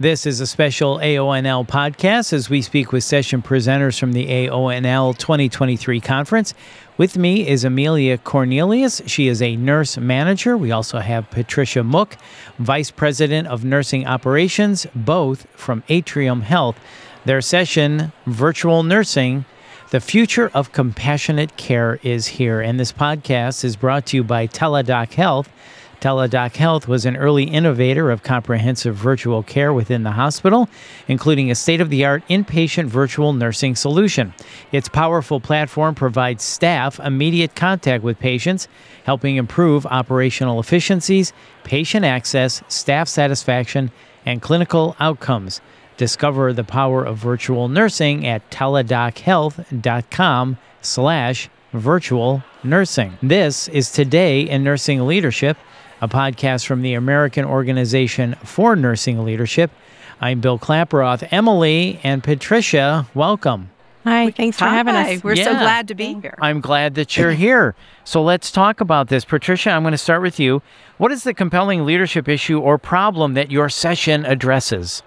This is a special AONL podcast as we speak with session presenters from the AONL 2023 conference. With me is Amelia Cornelius. She is a nurse manager. We also have Patricia Mook, Vice President of Nursing Operations, both from Atrium Health. Their session, Virtual Nursing, the future of compassionate care is here. And this podcast is brought to you by Teladoc Health. Teladoc Health was an early innovator of comprehensive virtual care within the hospital, including a state of the art inpatient virtual nursing solution. Its powerful platform provides staff immediate contact with patients, helping improve operational efficiencies, patient access, staff satisfaction, and clinical outcomes. Discover the power of virtual nursing at teladochealth.com slash virtual nursing. This is Today in Nursing Leadership a podcast from the American Organization for Nursing Leadership. I'm Bill Klaproth. Emily and Patricia, welcome. Hi, thanks for having us. We're so glad to be here. I'm glad that you're here. So let's talk about this. Patricia, I'm going to start with you. What is the compelling leadership issue or problem that your session addresses?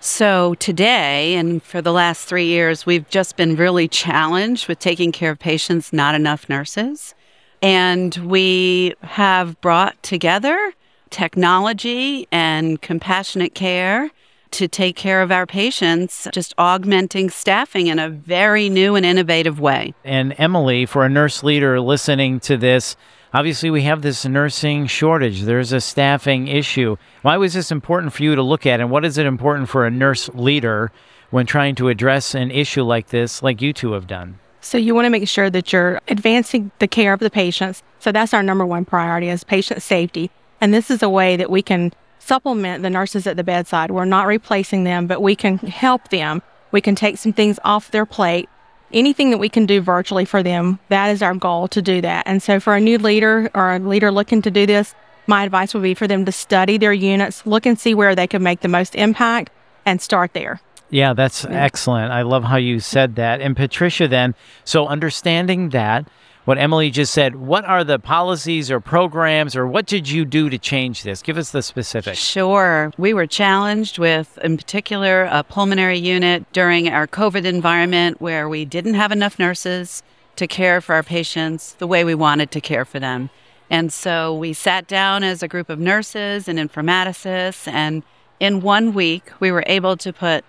So, today and for the last three years, we've just been really challenged with taking care of patients, not enough nurses. And we have brought together technology and compassionate care to take care of our patients, just augmenting staffing in a very new and innovative way. And Emily, for a nurse leader listening to this, obviously we have this nursing shortage. There's a staffing issue. Why was this important for you to look at? And what is it important for a nurse leader when trying to address an issue like this, like you two have done? So you want to make sure that you're advancing the care of the patients. So that's our number one priority is patient safety. And this is a way that we can supplement the nurses at the bedside. We're not replacing them, but we can help them. We can take some things off their plate. Anything that we can do virtually for them, that is our goal to do that. And so for a new leader or a leader looking to do this, my advice would be for them to study their units, look and see where they can make the most impact and start there. Yeah, that's excellent. I love how you said that. And Patricia, then, so understanding that, what Emily just said, what are the policies or programs or what did you do to change this? Give us the specifics. Sure. We were challenged with, in particular, a pulmonary unit during our COVID environment where we didn't have enough nurses to care for our patients the way we wanted to care for them. And so we sat down as a group of nurses and informaticists, and in one week, we were able to put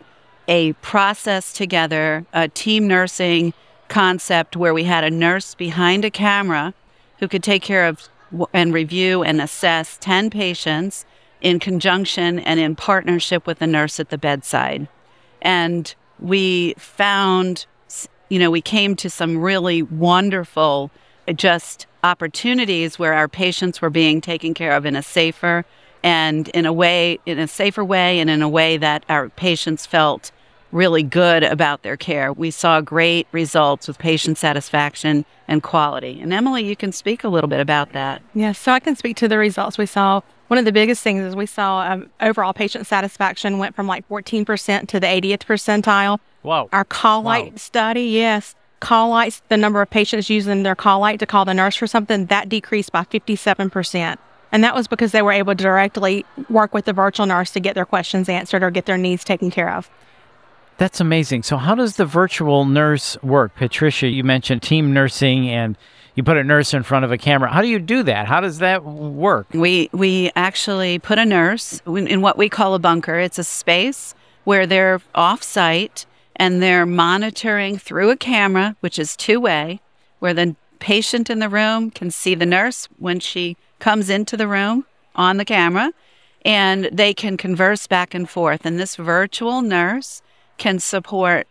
a process together, a team nursing concept where we had a nurse behind a camera who could take care of and review and assess 10 patients in conjunction and in partnership with the nurse at the bedside. And we found, you know, we came to some really wonderful just opportunities where our patients were being taken care of in a safer and in a way, in a safer way, and in a way that our patients felt really good about their care. We saw great results with patient satisfaction and quality. And Emily, you can speak a little bit about that. Yeah, so I can speak to the results we saw. One of the biggest things is we saw um, overall patient satisfaction went from like 14% to the 80th percentile. Wow. Our call light Wow. study, yes, call lights, the number of patients using their call light to call the nurse for something, that decreased by 57%. And that was because they were able to directly work with the virtual nurse to get their questions answered or get their needs taken care of. That's amazing. So, how does the virtual nurse work? Patricia, you mentioned team nursing and you put a nurse in front of a camera. How do you do that? How does that work? We we actually put a nurse in, in what we call a bunker. It's a space where they're off site and they're monitoring through a camera, which is two way, where the patient in the room can see the nurse when she comes into the room on the camera, and they can converse back and forth. And this virtual nurse can support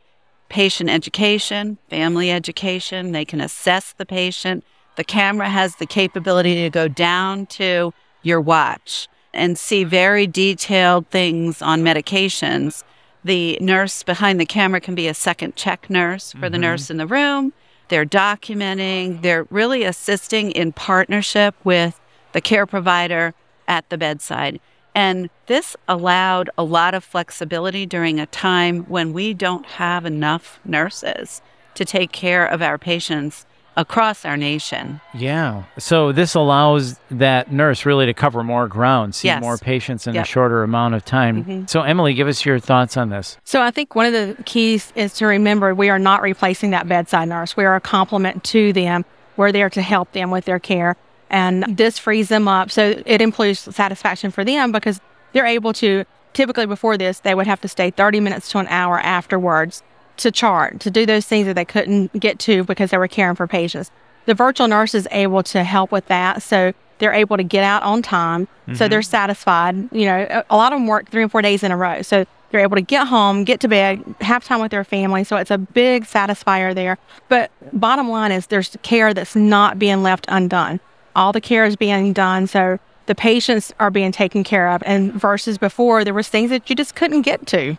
patient education, family education. They can assess the patient. The camera has the capability to go down to your watch and see very detailed things on medications. The nurse behind the camera can be a second check nurse for the mm-hmm. nurse in the room. They're documenting, they're really assisting in partnership with the care provider at the bedside. And this allowed a lot of flexibility during a time when we don't have enough nurses to take care of our patients across our nation. Yeah. So this allows that nurse really to cover more ground, see Yes. more patients in a shorter amount of time. Mhm. So Emily, give us your thoughts on this. So I think one of the keys is to remember we are not replacing that bedside nurse. We are a complement to them. We're there to help them with their care. And this frees them up. So it improves satisfaction for them because they're able to, typically before this, they would have to stay 30 minutes to an hour afterwards to chart, to do those things that they couldn't get to because they were caring for patients. The virtual nurse is able to help with that. So they're able to get out on time. So mm-hmm. they're satisfied. You know, a- a lot of them work three and four days in a row. So they're able to get home, get to bed, have time with their family. So it's a big satisfier there. But bottom line is there's care that's not being left undone. All the care is being done. So the patients are being taken care of. And versus before, there was things that you just couldn't get to.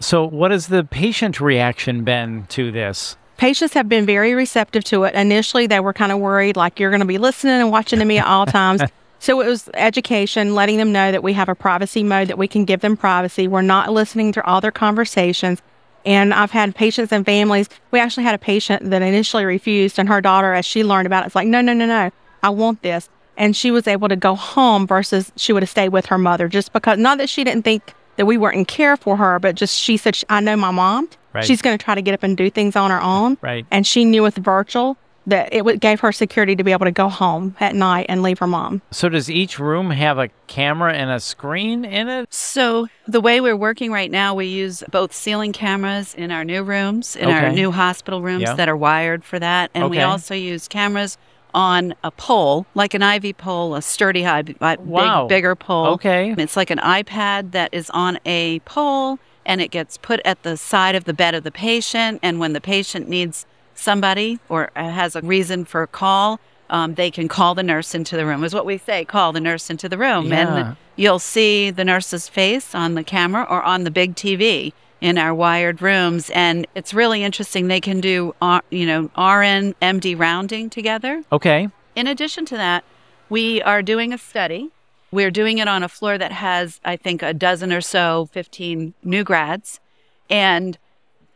So what has the patient reaction been to this? Patients have been very receptive to it. Initially, they were kind of worried, like you're going to be listening and watching to me at all times. so it was education, letting them know that we have a privacy mode, that we can give them privacy. We're not listening to all their conversations. And I've had patients and families. We actually had a patient that initially refused, and her daughter, as she learned about it, it's like, no, no, no, no, I want this. And she was able to go home versus she would have stayed with her mother just because, not that she didn't think that we weren't in care for her, but just she said, I know my mom. Right. She's going to try to get up and do things on her own. Right. And she knew with virtual that it gave her security to be able to go home at night and leave her mom. So does each room have a camera and a screen in it? So, the way we're working right now, we use both ceiling cameras in our new rooms, in our new hospital rooms Yeah. that are wired for that. And we also use cameras on a pole, like an IV pole, a sturdy high, Wow. big, bigger pole. Okay. It's like an iPad that is on a pole and it gets put at the side of the bed of the patient. And when the patient needs somebody or uh, has a reason for a call, um, they can call the nurse into the room, is what we say call the nurse into the room. Yeah. And you'll see the nurse's face on the camera or on the big TV in our wired rooms. And it's really interesting. They can do, uh, you know, RN, MD rounding together. Okay. In addition to that, we are doing a study. We're doing it on a floor that has, I think, a dozen or so, 15 new grads. And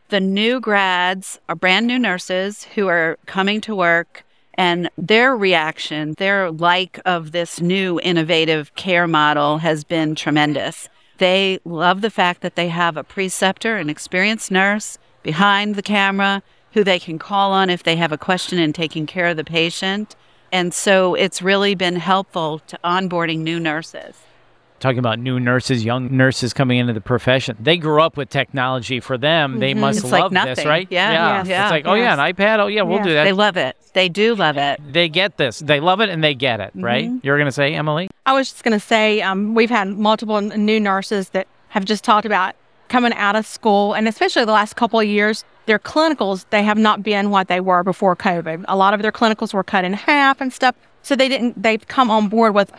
the new grads are brand new nurses who are coming to work, and their reaction, their like of this new innovative care model has been tremendous. They love the fact that they have a preceptor, an experienced nurse behind the camera who they can call on if they have a question in taking care of the patient. And so it's really been helpful to onboarding new nurses. Talking about new nurses, young nurses coming into the profession. They grew up with technology. For them, they must Mm-hmm. It's like love this, right? Yeah. Yes. Yeah. It's like, oh yeah, an iPad. Oh yeah, we'll Yes. do that. They love it. They do love it. they get this. They love it and they get it, right? Mm-hmm. You're going to say, Emily? I was just going to say, um, we've had multiple new nurses that have just talked about coming out of school, and especially the last couple of years, their clinicals they have not been what they were before COVID. A lot of their clinicals were cut in half and stuff, so they didn't. They've come on board with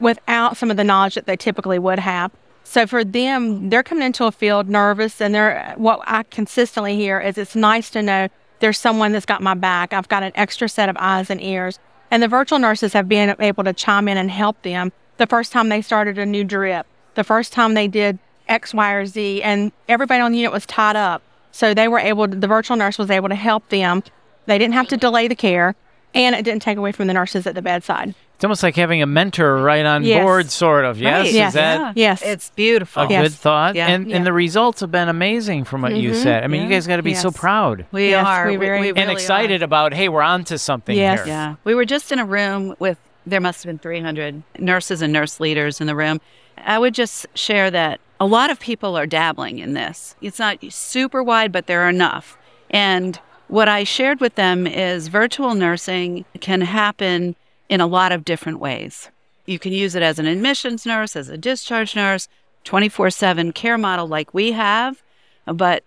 without some of the knowledge that they typically would have. So for them, they're coming into a field nervous, and they're what I consistently hear is it's nice to know there's someone that's got my back. I've got an extra set of eyes and ears. And the virtual nurses have been able to chime in and help them the first time they started a new drip, the first time they did X, Y, or Z, and everybody on the unit was tied up. So they were able to, the virtual nurse was able to help them. They didn't have to delay the care, and it didn't take away from the nurses at the bedside. It's almost like having a mentor right on Yes. board, sort of. Yes, Right. is Yes. that Yeah. Yes. It's beautiful. a Yes. good thought? Yeah. And Yeah. and the results have been amazing from what you Mhm. said. I mean, you guys got to be so proud We Yes, are. we very- and really excited are. about, hey, we're on to something Yes. here. Yeah. We were just in a room with, there must have been 300 nurses and nurse leaders in the room. I would just share that a lot of people are dabbling in this. It's not super wide, but there are enough. And what I shared with them is virtual nursing can happen in a lot of different ways. You can use it as an admissions nurse, as a discharge nurse, 24 7 care model like we have. But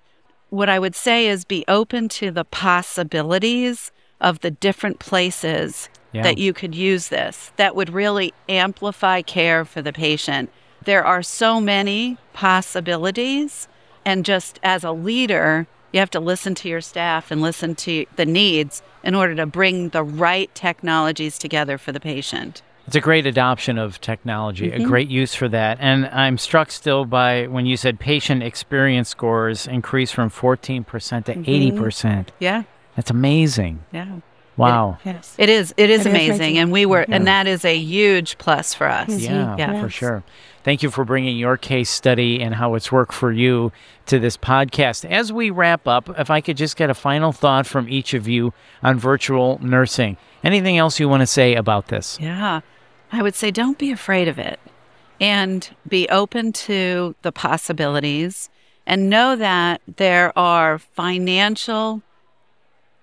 what I would say is be open to the possibilities of the different places Yeah. that you could use this that would really amplify care for the patient. There are so many possibilities. And just as a leader, you have to listen to your staff and listen to the needs in order to bring the right technologies together for the patient. It's a great adoption of technology, Mm-hmm. a great use for that. And I'm struck still by when you said patient experience scores increased from 14% to Mm-hmm. 80%. Yeah, That's amazing. yeah. Wow. Yes. It is. It is It is amazing, amazing. and we were, Yeah. and that is a huge plus for us. Mhm. Yeah, Yeah. for sure. Thank you for bringing your case study and how it's worked for you to this podcast. As we wrap up, if I could just get a final thought from each of you on virtual nursing. Anything else you want to say about this? Yeah. I would say don't be afraid of it and be open to the possibilities and know that there are financial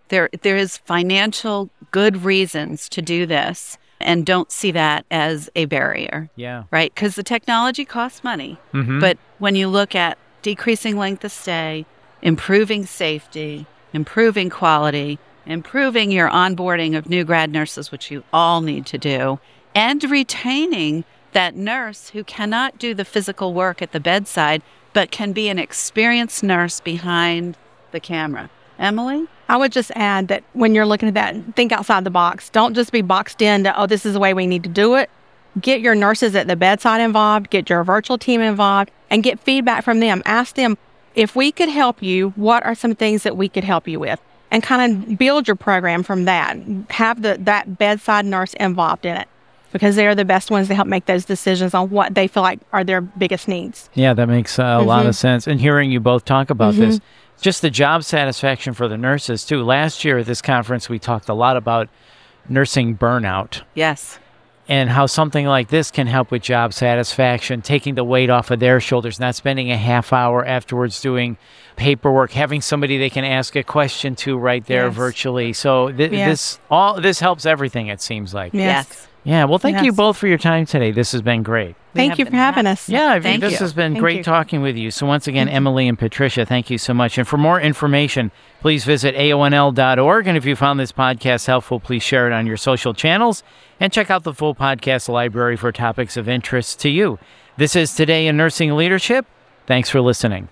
there there is financial good reasons to do this and don't see that as a barrier, Yeah. right? Cuz the technology costs money. Mm-hmm. But when you look at decreasing length of stay, improving safety, improving quality, improving your onboarding of new grad nurses, which you all need to do, and retaining that nurse who cannot do the physical work at the bedside, but can be an experienced nurse behind the camera. Emily? I would just add that when you're looking at that, think outside the box. Don't just be boxed into, oh, this is the way we need to do it. Get your nurses at the bedside involved, get your virtual team involved, and get feedback from them. Ask them if we could help you, what are some things that we could help you with? And kind of build your program from that. Have the, that bedside nurse involved in it because they're the best ones to help make those decisions on what they feel like are their biggest needs. Yeah, that makes uh, a lot of sense. And hearing you both talk about this, just the job satisfaction for the nurses, too. Last year at this conference, we talked a lot about nursing burnout Yes. and how something like this can help with job satisfaction, taking the weight off of their shoulders, not spending a half hour afterwards doing paperwork, having somebody they can ask a question to right there Yes. virtually. So th- Yes. this all this helps everything. It seems like. Yes. Yeah. Well, thank you both for your time today. This has been great. We Thank you for having us. Yeah, I mean, Thank this you. has been Thank great you. talking with you. So once again, Emily and Patricia, thank you so much. And for more information, please visit aonl.org. And if you found this podcast helpful, please share it on your social channels and check out the full podcast library for topics of interest to you. This is Today in Nursing Leadership. Thanks for listening.